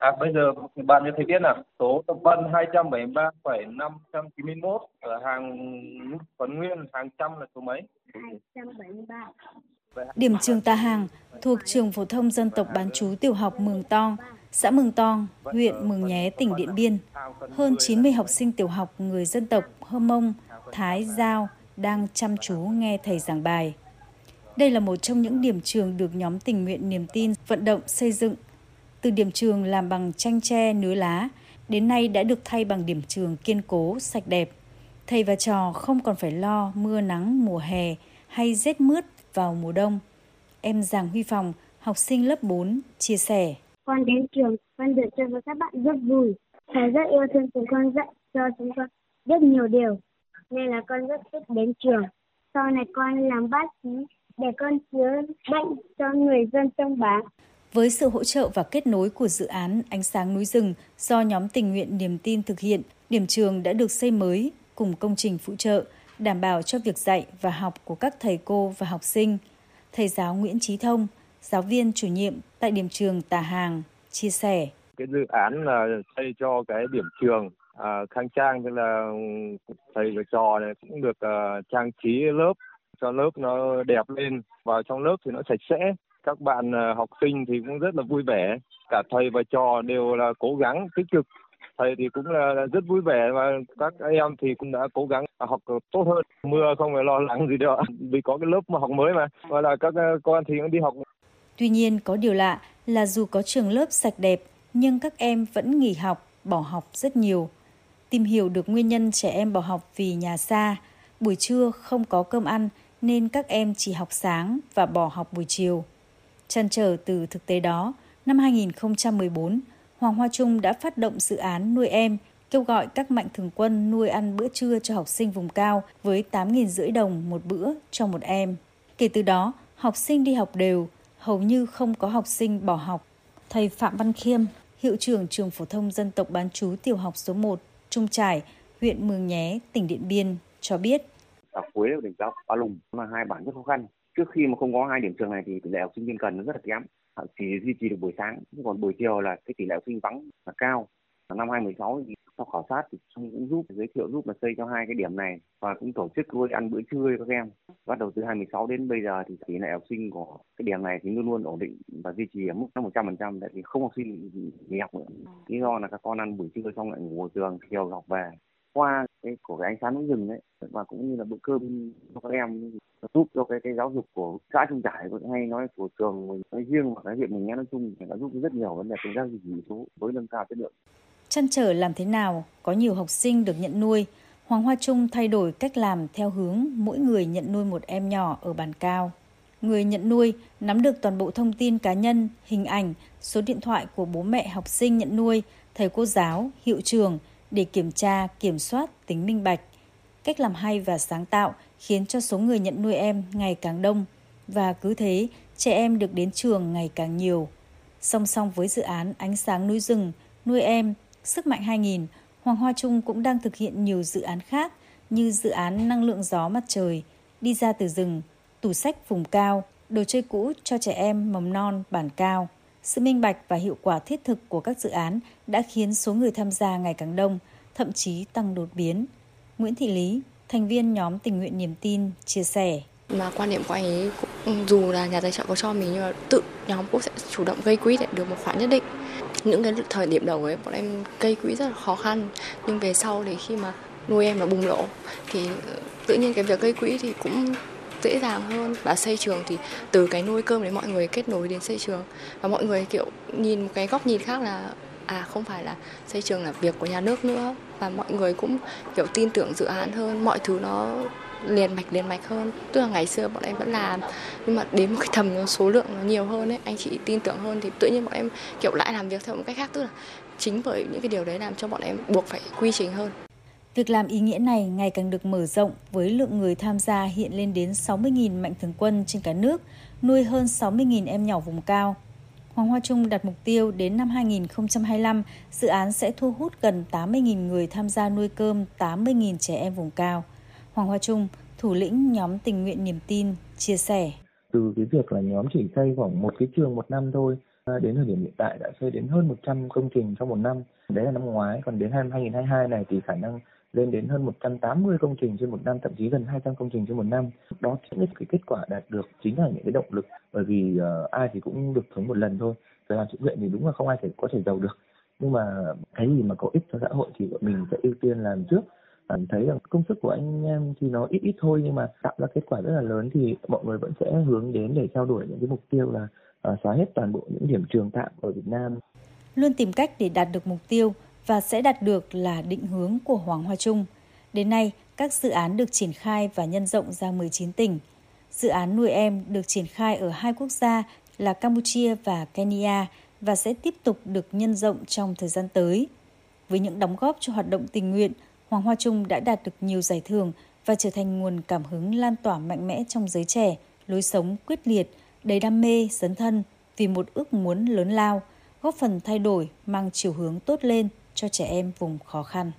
À bây giờ bạn cho thầy biết nào, số tập văn 273,591 ở hàng Tuấn Nguyên, hàng trăm là số mấy? 273. Điểm trường Tà Hàng thuộc trường phổ thông dân tộc bán trú tiểu học Mường Tong, xã Mường Tong, huyện Mường Nhé, tỉnh Điện Biên. Hơn 90 học sinh tiểu học người dân tộc Hơ Mông, Thái, Giao đang chăm chú nghe thầy giảng bài. Đây là một trong những điểm trường được nhóm tình nguyện niềm tin vận động xây dựng. Từ điểm trường làm bằng tranh tre nứa lá, đến nay đã được thay bằng điểm trường kiên cố, sạch đẹp. Thầy và trò không còn phải lo mưa nắng mùa hè hay rét mướt vào mùa đông. Em Giàng Huy Phòng, học sinh lớp 4, chia sẻ. Con đến trường, con được chơi với các bạn rất vui. Thầy rất yêu thương chúng con dạy cho chúng con rất nhiều điều. Nên là con rất thích đến trường. Sau này con làm bác sĩ để con chữa bệnh cho người dân trong bản. Với sự hỗ trợ và kết nối của dự án Ánh sáng núi rừng do nhóm tình nguyện niềm tin thực hiện, điểm trường đã được xây mới cùng công trình phụ trợ, đảm bảo cho việc dạy và học của các thầy cô và học sinh. Thầy giáo Nguyễn Trí Thông, giáo viên chủ nhiệm tại điểm trường Tà Hàng, chia sẻ. Cái dự án là xây cho cái điểm trường à, khang trang tức là thầy và trò này cũng được uh, trang trí lớp cho lớp nó đẹp lên vào trong lớp thì nó sạch sẽ các bạn ờ, học sinh thì cũng rất là vui vẻ. Cả thầy và trò đều là cố gắng tích cực. Thầy thì cũng là rất vui vẻ và các em thì cũng đã cố gắng học tốt hơn. Mưa không phải lo lắng gì đâu vì có cái lớp mà học mới mà. Và là các ờ, con thì cũng đi học. Tuy nhiên có điều lạ là dù có trường lớp sạch đẹp nhưng các em vẫn nghỉ học, bỏ học rất nhiều. Tìm hiểu được nguyên nhân trẻ em bỏ học vì nhà xa, buổi trưa không có cơm ăn nên các em chỉ học sáng và bỏ học buổi chiều. Chăn trở từ thực tế đó, năm 2014, Hoàng Hoa Trung đã phát động dự án nuôi em, kêu gọi các mạnh thường quân nuôi ăn bữa trưa cho học sinh vùng cao với 8.000 rưỡi đồng một bữa cho một em. Kể từ đó, học sinh đi học đều, hầu như không có học sinh bỏ học. Thầy Phạm Văn Khiêm, hiệu trưởng trường phổ thông dân tộc bán chú tiểu học số 1, Trung Trải, huyện Mường Nhé, tỉnh Điện Biên cho biết. Ở cuối đỉnh giáo Ba Lùng là hai bản rất khó khăn. Trước khi mà không có hai điểm trường này thì tỷ lệ học sinh viên cần nó rất là kém. Chỉ duy trì được buổi sáng, còn buổi chiều là cái tỷ lệ học sinh vắng là cao. Năm 2016 thì sau khảo sát thì xong cũng giúp giới thiệu giúp là xây cho hai cái điểm này và cũng tổ chức nuôi ăn bữa trưa cho các em. Bắt đầu từ 2016 đến bây giờ thì tỷ lệ học sinh của cái điểm này thì luôn luôn ổn định và duy trì ở mức 100% tại vì không học sinh nghỉ học nữa. Lý do là các con ăn buổi trưa xong lại ngủ ở trường chiều học về qua cái của cái ánh sáng núi rừng đấy và cũng như là bữa cơm cho các em giúp cho cái cái giáo dục của xã Trung Trải hay nói của trường mình nói riêng và cái huyện mình nghe nói chung nó giúp rất nhiều vấn đề công tác dịch vụ số với nâng cao chất lượng chăn trở làm thế nào có nhiều học sinh được nhận nuôi, Hoàng Hoa Trung thay đổi cách làm theo hướng mỗi người nhận nuôi một em nhỏ ở bàn cao. Người nhận nuôi nắm được toàn bộ thông tin cá nhân, hình ảnh, số điện thoại của bố mẹ học sinh nhận nuôi, thầy cô giáo, hiệu trường để kiểm tra, kiểm soát tính minh bạch. Cách làm hay và sáng tạo khiến cho số người nhận nuôi em ngày càng đông và cứ thế trẻ em được đến trường ngày càng nhiều. Song song với dự án Ánh sáng núi rừng, nuôi em Sức mạnh 2000, Hoàng Hoa Trung cũng đang thực hiện nhiều dự án khác như dự án năng lượng gió mặt trời, đi ra từ rừng, tủ sách vùng cao, đồ chơi cũ cho trẻ em mầm non bản cao. Sự minh bạch và hiệu quả thiết thực của các dự án đã khiến số người tham gia ngày càng đông, thậm chí tăng đột biến. Nguyễn Thị Lý, thành viên nhóm tình nguyện niềm tin, chia sẻ. Mà quan điểm của anh ấy cũng, ừ, dù là nhà tài trợ có cho mình nhưng mà tự nhóm cũng sẽ chủ động gây quỹ để được một khoản nhất định. Những cái thời điểm đầu ấy bọn em gây quỹ rất là khó khăn. Nhưng về sau thì khi mà nuôi em nó bùng nổ thì ờ, tự nhiên cái việc gây quỹ thì cũng dễ dàng hơn. Và xây trường thì từ cái nuôi cơm đấy mọi người kết nối đến xây trường. Và mọi người kiểu nhìn một cái góc nhìn khác là à không phải là xây trường là việc của nhà nước nữa và mọi người cũng kiểu tin tưởng dự án hơn mọi thứ nó liền mạch liền mạch hơn. Tức là ngày xưa bọn em vẫn làm nhưng mà đến một cái tầm số lượng nó nhiều hơn ấy anh chị tin tưởng hơn thì tự nhiên bọn em kiểu lại làm việc theo một cách khác. Tức là chính bởi những cái điều đấy làm cho bọn em buộc phải quy trình hơn. Việc làm ý nghĩa này ngày càng được mở rộng với lượng người tham gia hiện lên đến 60.000 mạnh thường quân trên cả nước, nuôi hơn 60.000 em nhỏ vùng cao. Hoàng Hoa Trung đặt mục tiêu đến năm 2025, dự án sẽ thu hút gần 80.000 người tham gia nuôi cơm 80.000 trẻ em vùng cao. Hoàng Hoa Trung, thủ lĩnh nhóm tình nguyện niềm tin, chia sẻ. Từ cái việc là nhóm chỉ xây khoảng một cái trường một năm thôi, Đến thời điểm hiện tại đã xây đến hơn 100 công trình trong một năm. Đấy là năm ngoái, còn đến năm 2022 này thì khả năng lên đến hơn 180 công trình trên một năm, thậm chí gần 200 công trình trên một năm. Đó chính là cái kết quả đạt được chính là những cái động lực bởi vì uh, ai thì cũng được sống một lần thôi. Rồi làm chuyện nguyện thì đúng là không ai thể có thể giàu được. Nhưng mà cái gì mà có ích cho xã hội thì bọn mình sẽ ưu tiên làm trước cảm thấy rằng công sức của anh em thì nó ít ít thôi nhưng mà tạo ra kết quả rất là lớn thì mọi người vẫn sẽ hướng đến để theo đuổi những cái mục tiêu là uh, xóa hết toàn bộ những điểm trường tạm ở Việt Nam. Luôn tìm cách để đạt được mục tiêu và sẽ đạt được là định hướng của Hoàng Hoa Trung. Đến nay, các dự án được triển khai và nhân rộng ra 19 tỉnh. Dự án nuôi em được triển khai ở hai quốc gia là Campuchia và Kenya và sẽ tiếp tục được nhân rộng trong thời gian tới. Với những đóng góp cho hoạt động tình nguyện, Hoàng Hoa Trung đã đạt được nhiều giải thưởng và trở thành nguồn cảm hứng lan tỏa mạnh mẽ trong giới trẻ, lối sống quyết liệt, đầy đam mê, dấn thân vì một ước muốn lớn lao, góp phần thay đổi mang chiều hướng tốt lên cho trẻ em vùng khó khăn.